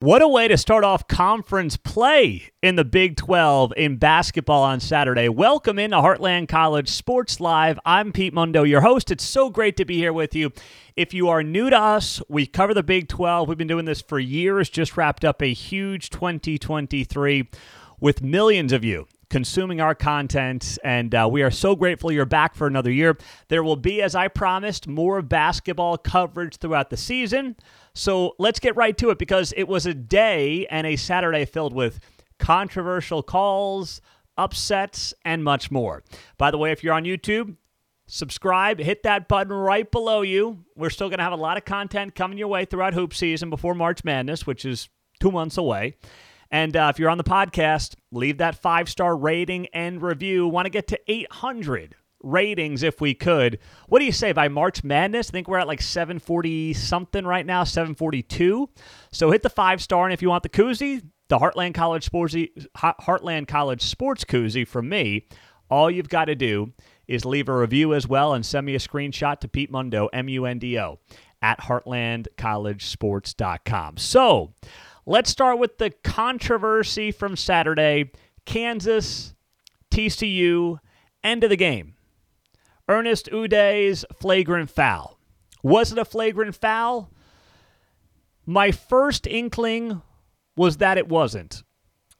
What a way to start off conference play in the Big 12 in basketball on Saturday. Welcome into Heartland College Sports Live. I'm Pete Mundo, your host. It's so great to be here with you. If you are new to us, we cover the Big 12. We've been doing this for years, just wrapped up a huge 2023 with millions of you consuming our content, and uh, we are so grateful you're back for another year. There will be, as I promised, more basketball coverage throughout the season. So let's get right to it because it was a day and a Saturday filled with controversial calls, upsets, and much more. By the way, if you're on YouTube, subscribe, hit that button right below you. We're still going to have a lot of content coming your way throughout hoop season before March Madness, which is two months away. And uh, if you're on the podcast, leave that five star rating and review. Want to get to 800 ratings if we could. What do you say by March Madness? I think we're at like 740 something right now, 742. So hit the five star. And if you want the koozie, the Heartland College Sports Heartland College Sports koozie from me, all you've got to do is leave a review as well and send me a screenshot to Pete Mundo, M U N D O, at heartlandcollegesports.com. So, Let's start with the controversy from Saturday Kansas, TCU, end of the game. Ernest Udeh's flagrant foul. Was it a flagrant foul? My first inkling was that it wasn't.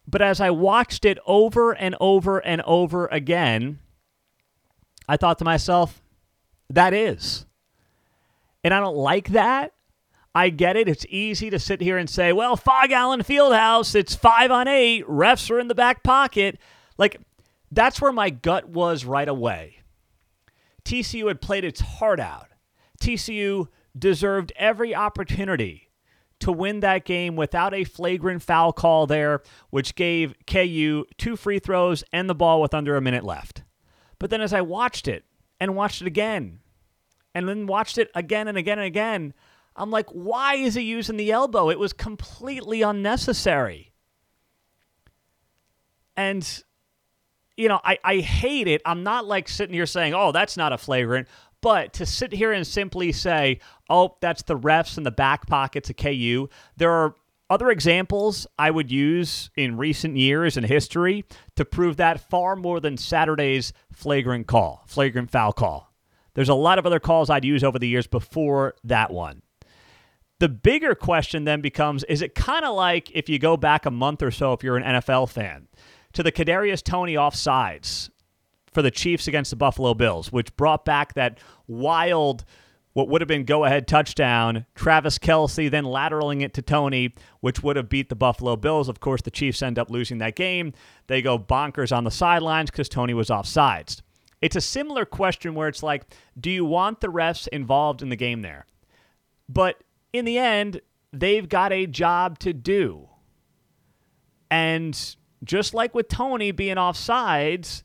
But as I watched it over and over and over again, I thought to myself, that is. And I don't like that. I get it. It's easy to sit here and say, well, Phog Allen Fieldhouse, it's five on eight. Refs are in the back pocket. Like, that's where my gut was right away. TCU had played its heart out. TCU deserved every opportunity to win that game without a flagrant foul call there, which gave KU two free throws and the ball with under a minute left. But then as I watched it and watched it again and then watched it again and again and again, I'm like, why is he using the elbow? It was completely unnecessary. And, you know, I, I hate it. I'm not like sitting here saying, oh, that's not a flagrant. But to sit here and simply say, oh, that's the refs in the back pockets of KU, there are other examples I would use in recent years in history to prove that far more than Saturday's flagrant call, flagrant foul call. There's a lot of other calls I'd use over the years before that one. The bigger question then becomes is it kind of like if you go back a month or so, if you're an NFL fan, to the Kadarius Toney offsides for the Chiefs against the Buffalo Bills, which brought back that wild, what would have been go ahead touchdown, Travis Kelce then lateraling it to Toney, which would have beat the Buffalo Bills. Of course, the Chiefs end up losing that game. They go bonkers on the sidelines because Toney was offsides. It's a similar question where it's like, do you want the refs involved in the game there? But in the end, they've got a job to do. And just like with Toney being offsides,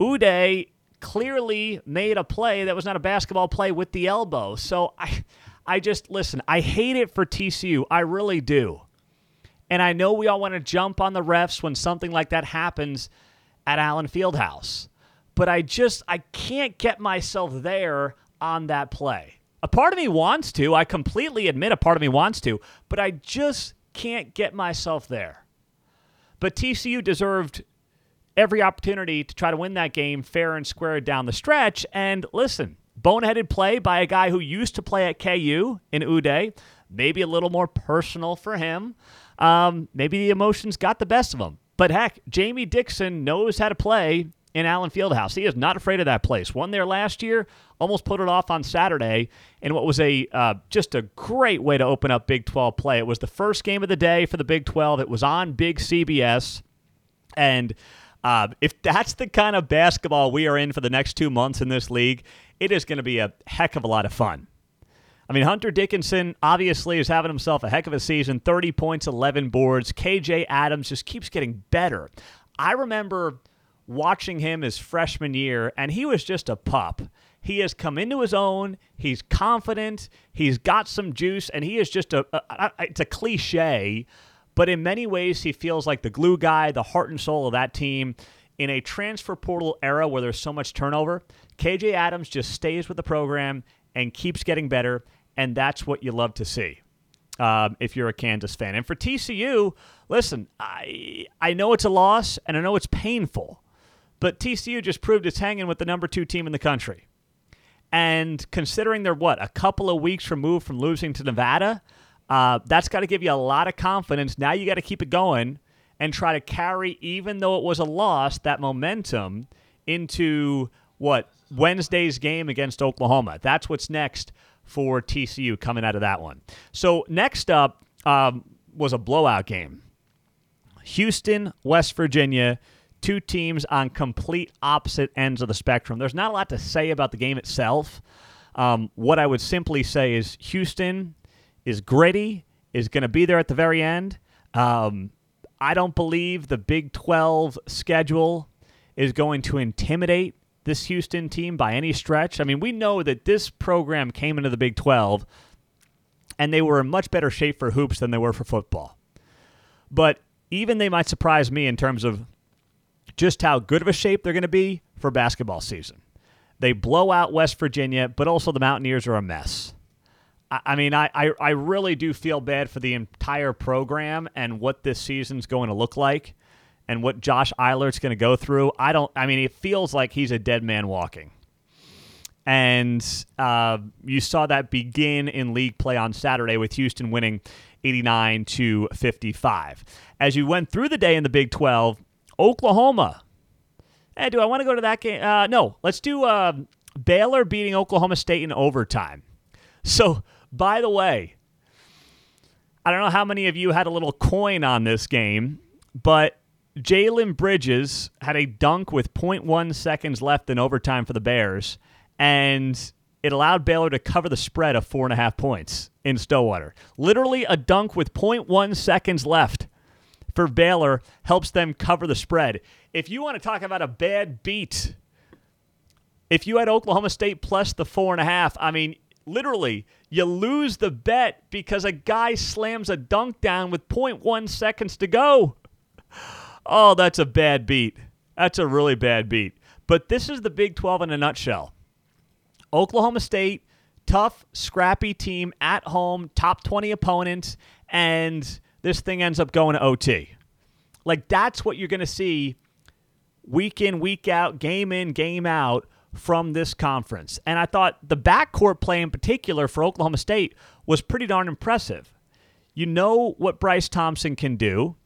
Udeh clearly made a play that was not a basketball play with the elbow. So I I just listen, I hate it for TCU. I really do. And I know we all want to jump on the refs when something like that happens at Allen Fieldhouse. But I just I can't get myself there on that play. A part of me wants to. I completely admit a part of me wants to, but I just can't get myself there. But TCU deserved every opportunity to try to win that game fair and square down the stretch. And listen, boneheaded play by a guy who used to play at KU in Udeh, maybe a little more personal for him. Um, maybe the emotions got the best of him. But heck, Jamie Dixon knows how to play in Allen Fieldhouse. He is not afraid of that place. Won there last year, almost put it off on Saturday, and what was a uh, just a great way to open up Big 12 play. It was the first game of the day for the Big 12. It was on Big CBS, and uh, if that's the kind of basketball we are in for the next two months in this league, it is going to be a heck of a lot of fun. I mean, Hunter Dickinson obviously is having himself a heck of a season 30 points, 11 boards. KJ Adams just keeps getting better. I remember watching him his freshman year, and he was just a pup. He has come into his own. He's confident. He's got some juice, and he is just a, a, a, it's a cliche, but in many ways, he feels like the glue guy, the heart and soul of that team. In a transfer portal era where there's so much turnover, KJ Adams just stays with the program and keeps getting better, and that's what you love to see. um, if you're a Kansas fan. And for TCU, listen, I I know it's a loss and I know it's painful, but TCU just proved it's hanging with the number two team in the country. And considering they're what a couple of weeks removed from losing to Nevada, uh, that's got to give you a lot of confidence. Now you got to keep it going and try to carry, even though it was a loss, that momentum into what Wednesday's game against Oklahoma. That's what's next for TCU coming out of that one. So next up um, was a blowout game. Houston, West Virginia, two teams on complete opposite ends of the spectrum. There's not a lot to say about the game itself. Um, what I would simply say is Houston is gritty, is going to be there at the very end. Um, I don't believe the Big 12 schedule is going to intimidate this Houston team by any stretch. I mean, we know that this program came into the Big 12 and they were in much better shape for hoops than they were for football. But even they might surprise me in terms of just how good of a shape they're going to be for basketball season. They blow out West Virginia, but also the Mountaineers are a mess. I, mean, I, I, I really do feel bad for the entire program and what this season's going to look like and what Josh Eilert's going to go through. I don't, I mean, it feels like he's a dead man walking. And uh, you saw that begin in league play on Saturday with Houston winning 89 to 55. As you went through the day in the Big 12, Oklahoma. Hey, do I want to go to that game? Uh, no, let's do uh, Baylor beating Oklahoma State in overtime. So, by the way, I don't know how many of you had a little coin on this game, but Jalen Bridges had a dunk with 0.1 seconds left in overtime for the Bears, and it allowed Baylor to cover the spread of four and a half points in Stillwater. Literally a dunk with 0.1 seconds left for Baylor helps them cover the spread. If you want to talk about a bad beat, if you had Oklahoma State plus the four and a half, I mean, literally, you lose the bet because a guy slams a dunk down with 0.1 seconds to go. Oh, that's a bad beat. That's a really bad beat. But this is the Big 12 in a nutshell. Oklahoma State, tough, scrappy team at home, top 20 opponents, and this thing ends up going to OT. Like, that's what you're going to see week in, week out, game in, game out from this conference. And I thought the backcourt play in particular for Oklahoma State was pretty darn impressive. You know what Bryce Thompson can do.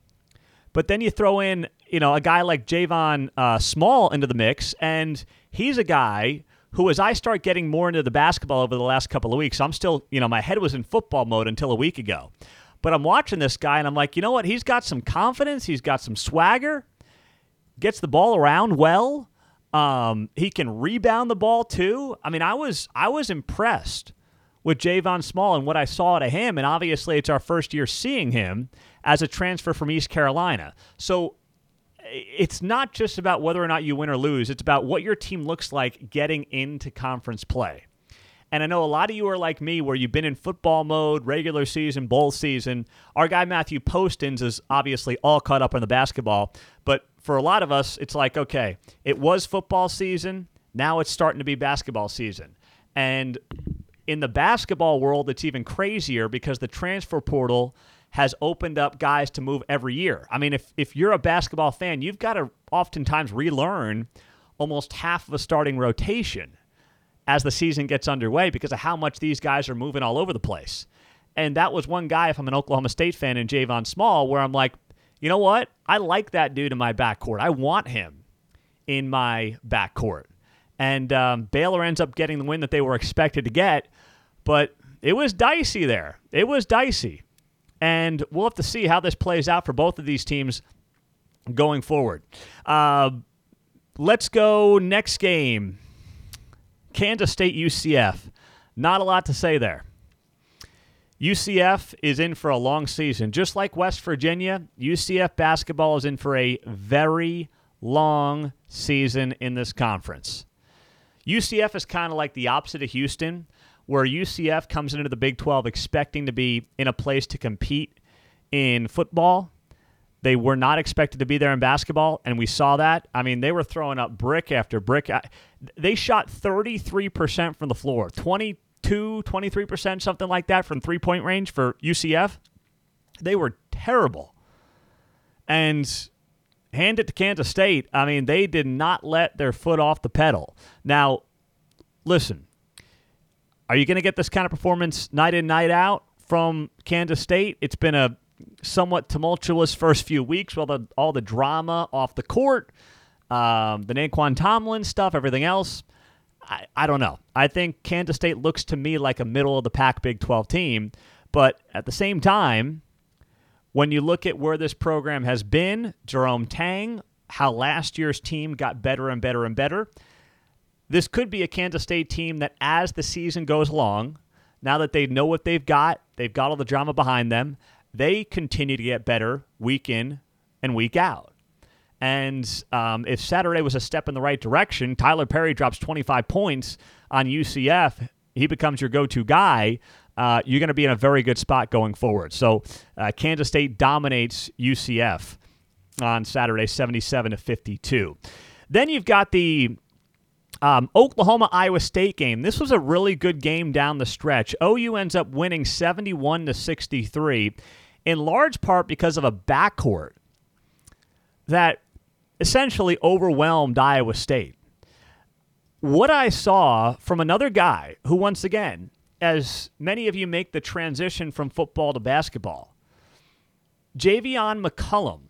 But then you throw in, you know, a guy like Javon uh, Small into the mix, and he's a guy who, as I start getting more into the basketball over the last couple of weeks, I'm still, you know, my head was in football mode until a week ago. But I'm watching this guy, and I'm like, you know what? He's got some confidence. He's got some swagger. Gets the ball around well. Um, he can rebound the ball too. I mean, I was I was impressed with Javon Small and what I saw out of him. And obviously, it's our first year seeing him as a transfer from East Carolina. So it's not just about whether or not you win or lose, it's about what your team looks like getting into conference play. And I know a lot of you are like me, where you've been in football mode, regular season, bowl season. Our guy Matthew Postins is obviously all caught up on the basketball. But for a lot of us, it's like, okay, it was football season. Now it's starting to be basketball season. And in the basketball world, it's even crazier because the transfer portal has opened up guys to move every year. I mean, if, if you're a basketball fan, you've got to oftentimes relearn almost half of a starting rotation as the season gets underway because of how much these guys are moving all over the place. And that was one guy, if I'm an Oklahoma State fan, in Javon Small, where I'm like, you know what? I like that dude in my backcourt. I want him in my backcourt. And um, Baylor ends up getting the win that they were expected to get, but it was dicey there. It was dicey. And we'll have to see how this plays out for both of these teams going forward. Uh, let's go next game Kansas State UCF. Not a lot to say there. UCF is in for a long season. Just like West Virginia, UCF basketball is in for a very long season in this conference. UCF is kind of like the opposite of Houston where UCF comes into the Big 12 expecting to be in a place to compete in football. They were not expected to be there in basketball, and we saw that. I mean, they were throwing up brick after brick. They shot 33% from the floor, 22, 23%, something like that from three point range for UCF. They were terrible. And hand it to Kansas State. I mean, they did not let their foot off the pedal. Now, listen, are you going to get this kind of performance night in, night out from Kansas State? It's been a somewhat tumultuous first few weeks with all the, all the drama off the court, um, the Nae'Qwan Tomlin stuff, everything else. I, I don't know. I think Kansas State looks to me like a middle of the pack Big 12 team. But at the same time, when you look at where this program has been, Jerome Tang, how last year's team got better and better and better, this could be a Kansas State team that, as the season goes along, now that they know what they've got, they've got all the drama behind them, they continue to get better week in and week out. And um, if Saturday was a step in the right direction, Tylor Perry drops 25 points on UCF. He becomes your go to guy uh, you're going to be in a very good spot going forward. So uh, Kansas State dominates UCF on Saturday, 77 to 52. Then you've got the um, Oklahoma Iowa State game. This was a really good game down the stretch. OU ends up winning 71 to 63, in large part because of a backcourt that essentially overwhelmed Iowa State. What I saw from another guy who, once again, as many of you make the transition from football to basketball, Javian McCollum,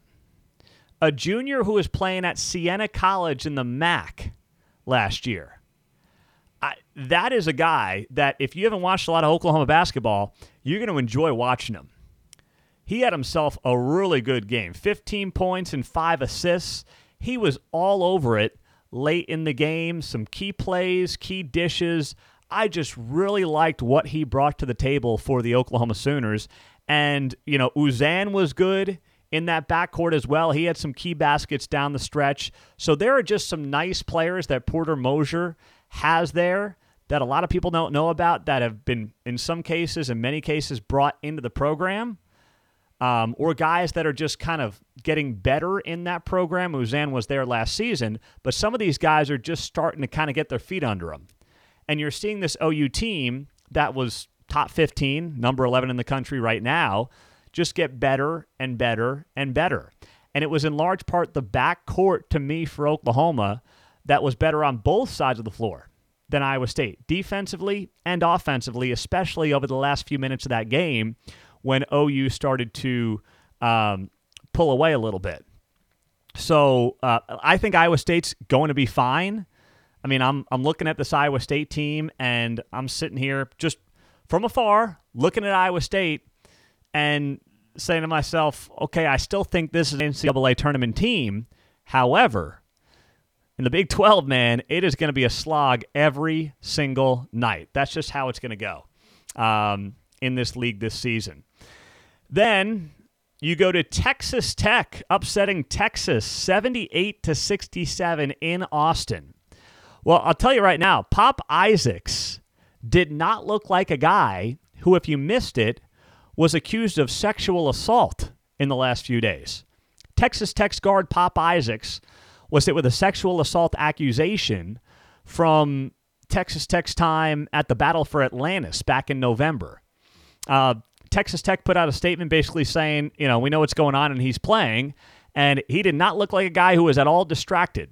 a junior who was playing at Siena College in the MAAC last year. I, that is a guy that, if you haven't watched a lot of Oklahoma basketball, you're going to enjoy watching him. He had himself a really good game 15 points and five assists. He was all over it late in the game, some key plays, key dishes. I just really liked what he brought to the table for the Oklahoma Sooners. And, you know, Uzan was good in that backcourt as well. He had some key baskets down the stretch. So there are just some nice players that Porter Moser has there that a lot of people don't know about that have been, in some cases, in many cases, brought into the program. Um, or guys that are just kind of getting better in that program. Uzan was there last season, but some of these guys are just starting to kind of get their feet under them. And you're seeing this OU team that was top 15, number 11 in the country right now, just get better and better and better. And it was in large part the back court to me for Oklahoma that was better on both sides of the floor than Iowa State, defensively and offensively, especially over the last few minutes of that game when OU started to um, pull away a little bit. So uh, I think Iowa State's going to be fine. I mean, I'm I'm looking at this Iowa State team, and I'm sitting here just from afar looking at Iowa State and saying to myself, okay, I still think this is an NCAA tournament team. However, in the Big 12, man, it is going to be a slog every single night. That's just how it's going to go um, in this league this season. Then you go to Texas Tech, upsetting Texas 78 to 67 in Austin. Well, I'll tell you right now, Pop Isaacs did not look like a guy who, if you missed it, was accused of sexual assault in the last few days. Texas Tech guard Pop Isaacs was hit with a sexual assault accusation from Texas Tech's time at the Battle for Atlantis back in November. Uh, Texas Tech put out a statement basically saying, you know, we know what's going on and he's playing. And he did not look like a guy who was at all distracted.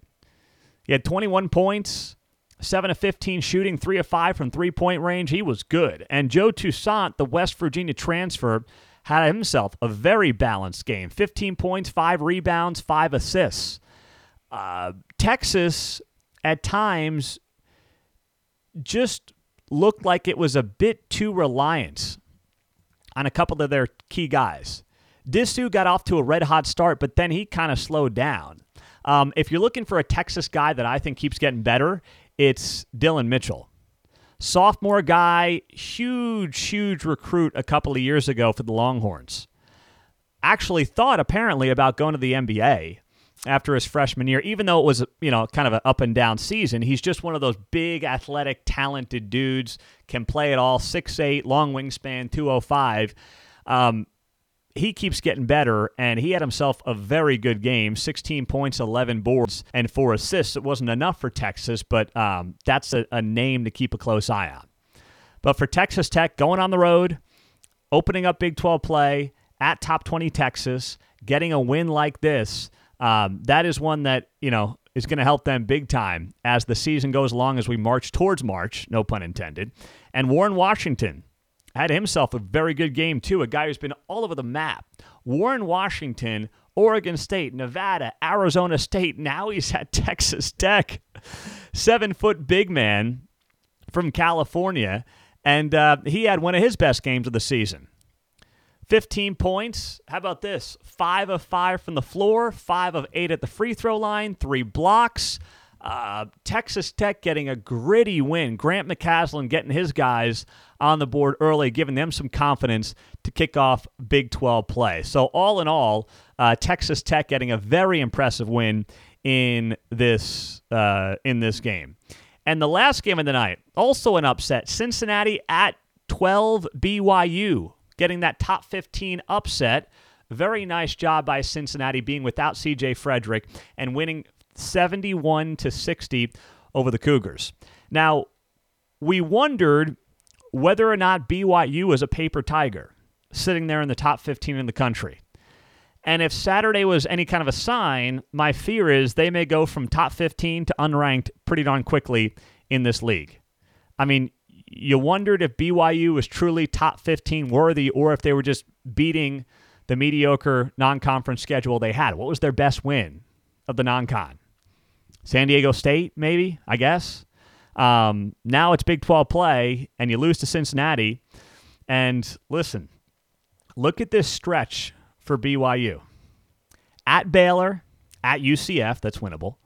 He had 21 points, 7 of 15 shooting, 3 of 5 from three point range. He was good. And Joe Toussaint, the West Virginia transfer, had himself a very balanced game 15 points, 5 rebounds, 5 assists. Uh, Texas, at times, just looked like it was a bit too reliant on a couple of their key guys. Disu got off to a red hot start, but then he kind of slowed down. Um, if you're looking for a Texas guy that I think keeps getting better, it's Dillon Mitchell. Sophomore guy, huge, huge recruit a couple of years ago for the Longhorns. Actually thought apparently about going to the NBA after his freshman year, even though it was, you know, kind of an up and down season. He's just one of those big, athletic, talented dudes, can play it all, six eight, long wingspan, 205. Um, he keeps getting better, and he had himself a very good game 16 points, 11 boards, and four assists. It wasn't enough for Texas, but um, that's a, a name to keep a close eye on. But for Texas Tech, going on the road, opening up Big 12 play at top 20 Texas, getting a win like this, um, that is one that, you know, is going to help them big time as the season goes along as we march towards March, no pun intended. And Warren Washington had himself a very good game, too, a guy who's been all over the map. Warren Washington, Oregon State, Nevada, Arizona State. Now he's at Texas Tech. Seven foot big man from California. And uh, he had one of his best games of the season. 15 points. How about this? Five of five from the floor, five of eight at the free throw line, three blocks. Uh, Texas Tech getting a gritty win. Grant McCasland getting his guys on the board early, giving them some confidence to kick off Big 12 play. So, all in all, uh, Texas Tech getting a very impressive win in this uh, in this game. And the last game of the night, also an upset. Cincinnati at 12 BYU getting that top 15 upset. Very nice job by Cincinnati being without CJ Frederick and winning 71 to 60 over the Cougars. Now, we wondered whether or not BYU is a paper tiger sitting there in the top 15 in the country. And if Saturday was any kind of a sign, my fear is they may go from top 15 to unranked pretty darn quickly in this league. I mean, you wondered if BYU was truly top 15 worthy or if they were just beating the mediocre non conference schedule they had. What was their best win of the non con? San Diego State, maybe, I guess. Um, now it's Big 12 play, and you lose to Cincinnati. And listen, look at this stretch for BYU at Baylor, at UCF, that's winnable,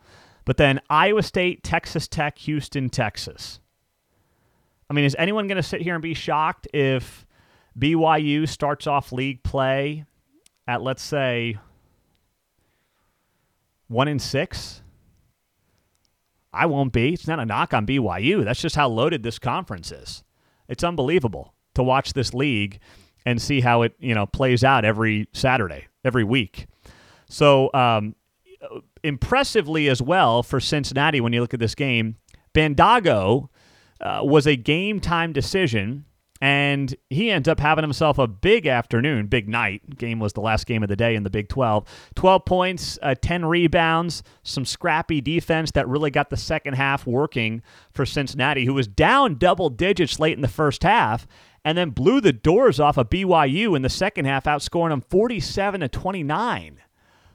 but then Iowa State, Texas Tech, Houston, Texas. I mean, is anyone going to sit here and be shocked if BYU starts off league play at, let's say, one in six? I won't be. It's not a knock on BYU. That's just how loaded this conference is. It's unbelievable to watch this league and see how it you know plays out every Saturday, every week. So um, impressively as well for Cincinnati when you look at this game, Bandaogo uh, was a game time decision. And he ends up having himself a big afternoon, big night. Game was the last game of the day in the Big 12. 12 points, uh, 10 rebounds, some scrappy defense that really got the second half working for Cincinnati, who was down double digits late in the first half and then blew the doors off of BYU in the second half, outscoring them 47 to 29.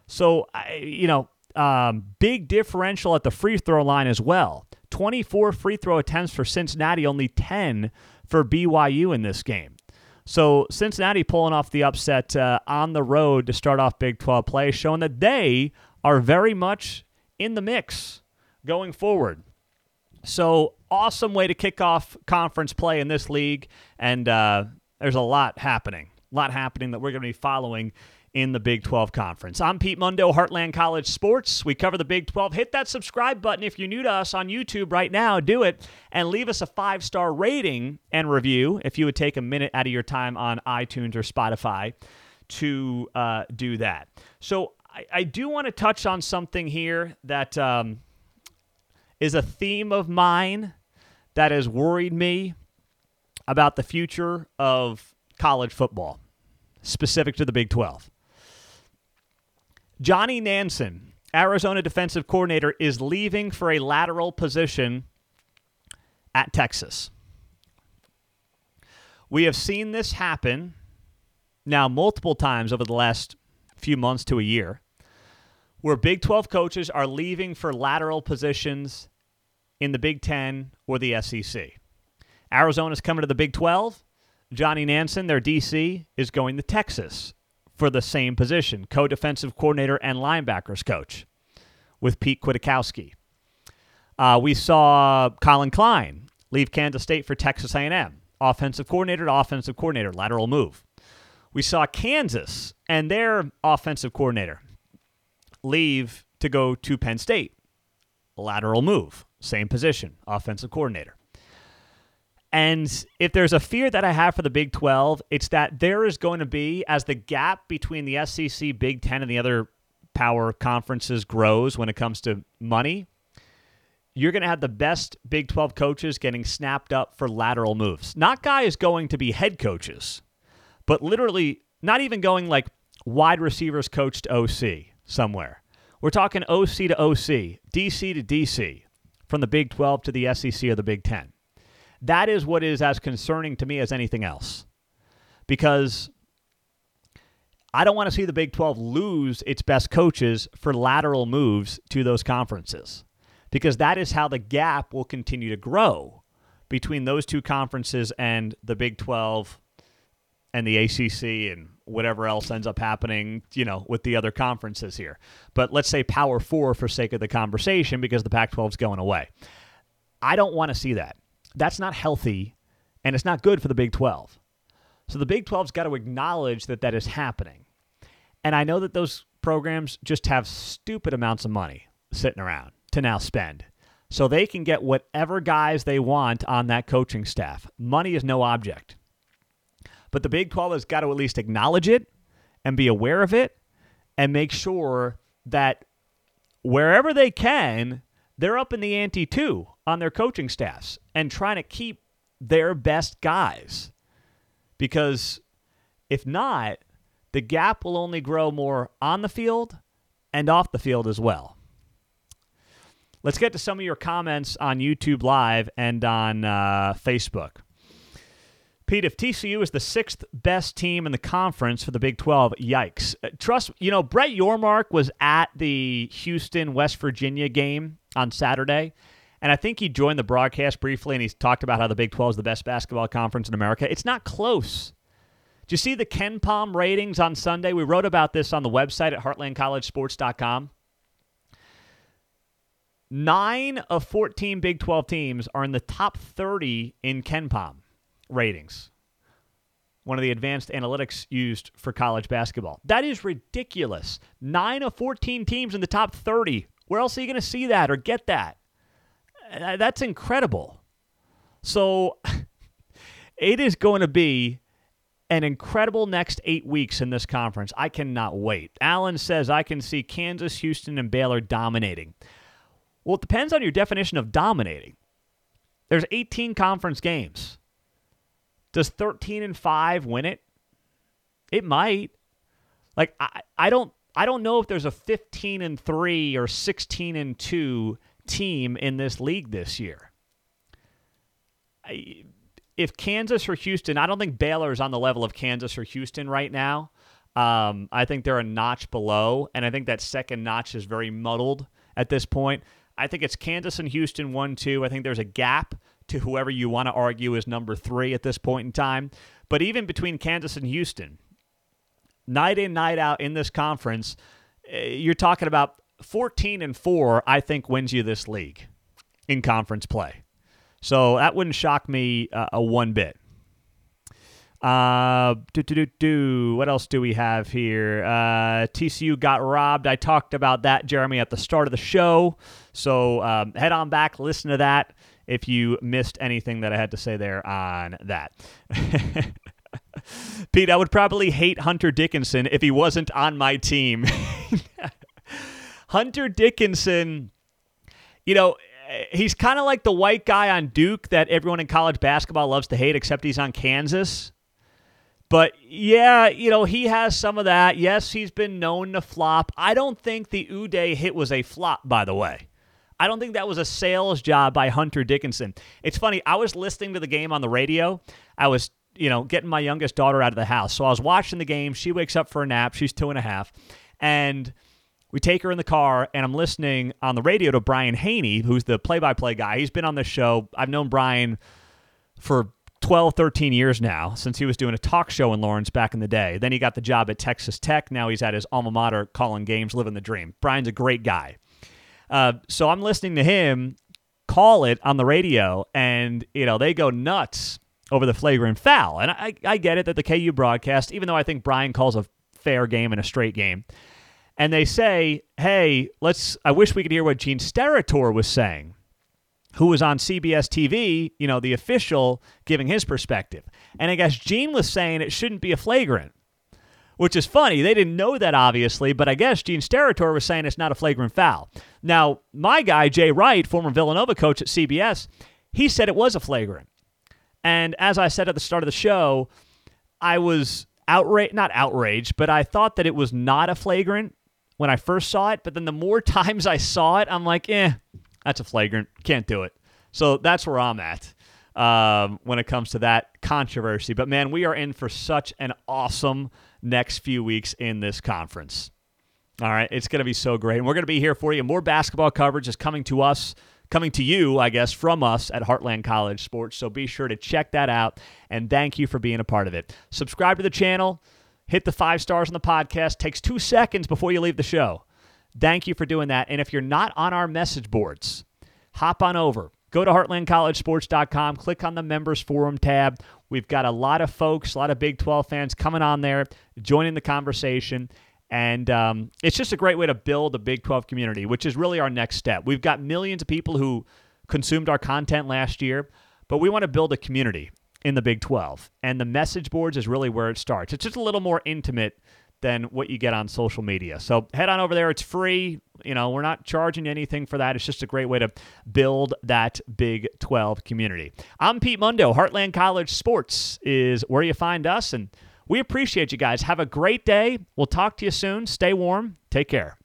So, you know, um, big differential at the free throw line as well. 24 free throw attempts for Cincinnati, only 10 for BYU in this game. So Cincinnati pulling off the upset uh, on the road to start off Big 12 play, showing that they are very much in the mix going forward. So awesome way to kick off conference play in this league, and uh, there's a lot happening, a lot happening that we're going to be following in the Big 12 Conference. I'm Pete Mundo, Heartland College Sports. We cover the Big 12. Hit that subscribe button if you're new to us on YouTube right now. Do it and leave us a five star rating and review if you would take a minute out of your time on iTunes or Spotify to uh, do that. So I, I do want to touch on something here that um, is a theme of mine that has worried me about the future of college football, specific to the Big 12. Johnny Nansen, Arizona defensive coordinator, is leaving for a lateral position at Texas. We have seen this happen now multiple times over the last few months to a year where Big 12 coaches are leaving for lateral positions in the Big 10 or the SEC. Arizona's coming to the Big 12. Johnny Nansen, their DC, is going to Texas for the same position, co-defensive coordinator and linebackers coach, with Pete Kwiatkowski. Uh, we saw Collin Klein leave Kansas State for Texas A&M, offensive coordinator to offensive coordinator, lateral move. We saw Kansas and their offensive coordinator leave to go to Penn State, lateral move, same position, offensive coordinator. And if there's a fear that I have for the Big 12, it's that there is going to be, as the gap between the SEC, Big 10, and the other power conferences grows when it comes to money, you're going to have the best Big 12 coaches getting snapped up for lateral moves. Not guys going to be head coaches, but literally not even going like wide receivers coach to OC somewhere. We're talking OC to OC, DC to DC, from the Big 12 to the SEC or the Big 10. That is what is as concerning to me as anything else. Because I don't want to see the Big 12 lose its best coaches for lateral moves to those conferences because that is how the gap will continue to grow between those two conferences and the Big 12 and the ACC and whatever else ends up happening, you know, with the other conferences here. But let's say Power 4 for sake of the conversation because the Pac 12 is going away. I don't want to see that. That's not healthy and it's not good for the Big 12. So the Big 12's got to acknowledge that that is happening. And I know that those programs just have stupid amounts of money sitting around to now spend. So they can get whatever guys they want on that coaching staff. Money is no object. But the Big 12 has got to at least acknowledge it and be aware of it and make sure that wherever they can, they're up in the ante too on their coaching staffs and trying to keep their best guys. Because if not, the gap will only grow more on the field and off the field as well. Let's get to some of your comments on YouTube Live and on uh, Facebook. Pete, if TCU is the sixth best team in the conference for the Big 12, yikes. Uh, trust, you know, Brett Yormark was at the Houston, West Virginia game on Saturday, and I think he joined the broadcast briefly and he talked about how the Big 12 is the best basketball conference in America. It's not close. Do you see the KenPom ratings on Sunday? We wrote about this on the website at heartlandcollegesports.com. Nine of 14 Big 12 teams are in the top 30 in KenPom ratings, one of the advanced analytics used for college basketball. That is ridiculous. Nine of 14 teams in the top 30. Where else are you going to see that or get that? That's incredible. So it is going to be an incredible next eight weeks in this conference. I cannot wait. Allen says I can see Kansas, Houston, and Baylor dominating. Well, it depends on your definition of dominating. There's 18 conference games. Does 13 and 5 win it? It might. Like I, I don't I don't know if there's a 15 and 3 or 16 and 2 team in this league this year. I, if Kansas or Houston, I don't think Baylor is on the level of Kansas or Houston right now. Um, I think they're a notch below, and I think that second notch is very muddled at this point. I think it's Kansas and Houston 1 2. I think there's a gap to whoever you want to argue is number three at this point in time. But even between Kansas and Houston, night in, night out in this conference, eh, you're talking about 14 and 4, I think wins you this league in conference play. So that wouldn't shock me uh, a one bit. Uh, do, do, do, do. What else do we have here? Uh, TCU got robbed. I talked about that, Jeremy, at the start of the show. So um, head on back, listen to that if you missed anything that I had to say there on that. Pete, I would probably hate Hunter Dickinson if he wasn't on my team. Hunter Dickinson, you know, he's kind of like the white guy on Duke that everyone in college basketball loves to hate, except he's on Kansas. But yeah, you know, he has some of that. Yes, he's been known to flop. I don't think the Udeh hit was a flop, by the way. I don't think that was a sales job by Hunter Dickinson. It's funny, I was listening to the game on the radio. I was, you know, getting my youngest daughter out of the house. So I was watching the game. She wakes up for a nap. She's two and a half. And we take her in the car, and I'm listening on the radio to Brian Hanni, who's the play by play guy. He's been on this show. I've known Brian for 12, 13 years now since he was doing a talk show in Lawrence back in the day. Then he got the job at Texas Tech. Now he's at his alma mater calling games, living the dream. Brian's a great guy. Uh, so I'm listening to him call it on the radio, and, you know, they go nuts over the flagrant foul. And I, I get it that the KU broadcast, even though I think Brian calls a fair game and a straight game, and they say, hey, let's, I wish we could hear what Gene Steratore was saying who was on CBS TV, you know, the official giving his perspective. And I guess Gene was saying it shouldn't be a flagrant. which is funny. They didn't know that, obviously, but I guess Gene Steratore was saying it's not a flagrant foul. Now, my guy, Jay Wright, former Villanova coach at CBS, he said it was a flagrant. And as I said at the start of the show, I was outraged, not outraged, but I thought that it was not a flagrant when I first saw it. But then the more times I saw it, I'm like, eh, that's a flagrant. Can't do it. So that's where I'm at um, when it comes to that controversy. But man, we are in for such an awesome next few weeks in this conference. All right, it's going to be so great. And we're going to be here for you. More basketball coverage is coming to us, coming to you, I guess, from us at Heartland College Sports. So be sure to check that out. And thank you for being a part of it. Subscribe to the channel, hit the five stars on the podcast. Takes two seconds before you leave the show. Thank you for doing that. And if you're not on our message boards, hop on over. Go to heartlandcollegesports.com, click on the members forum tab. We've got a lot of folks, a lot of Big 12 fans coming on there, joining the conversation. And um, it's just a great way to build a Big 12 community, which is really our next step. We've got millions of people who consumed our content last year, but we want to build a community in the Big 12. And the message boards is really where it starts. It's just a little more intimate than what you get on social media. So head on over there. It's free. You know, we're not charging anything for that. It's just a great way to build that Big 12 community. I'm Pete Mundo. Heartland College Sports is where you find us. And we appreciate you guys. Have a great day. We'll talk to you soon. Stay warm. Take care.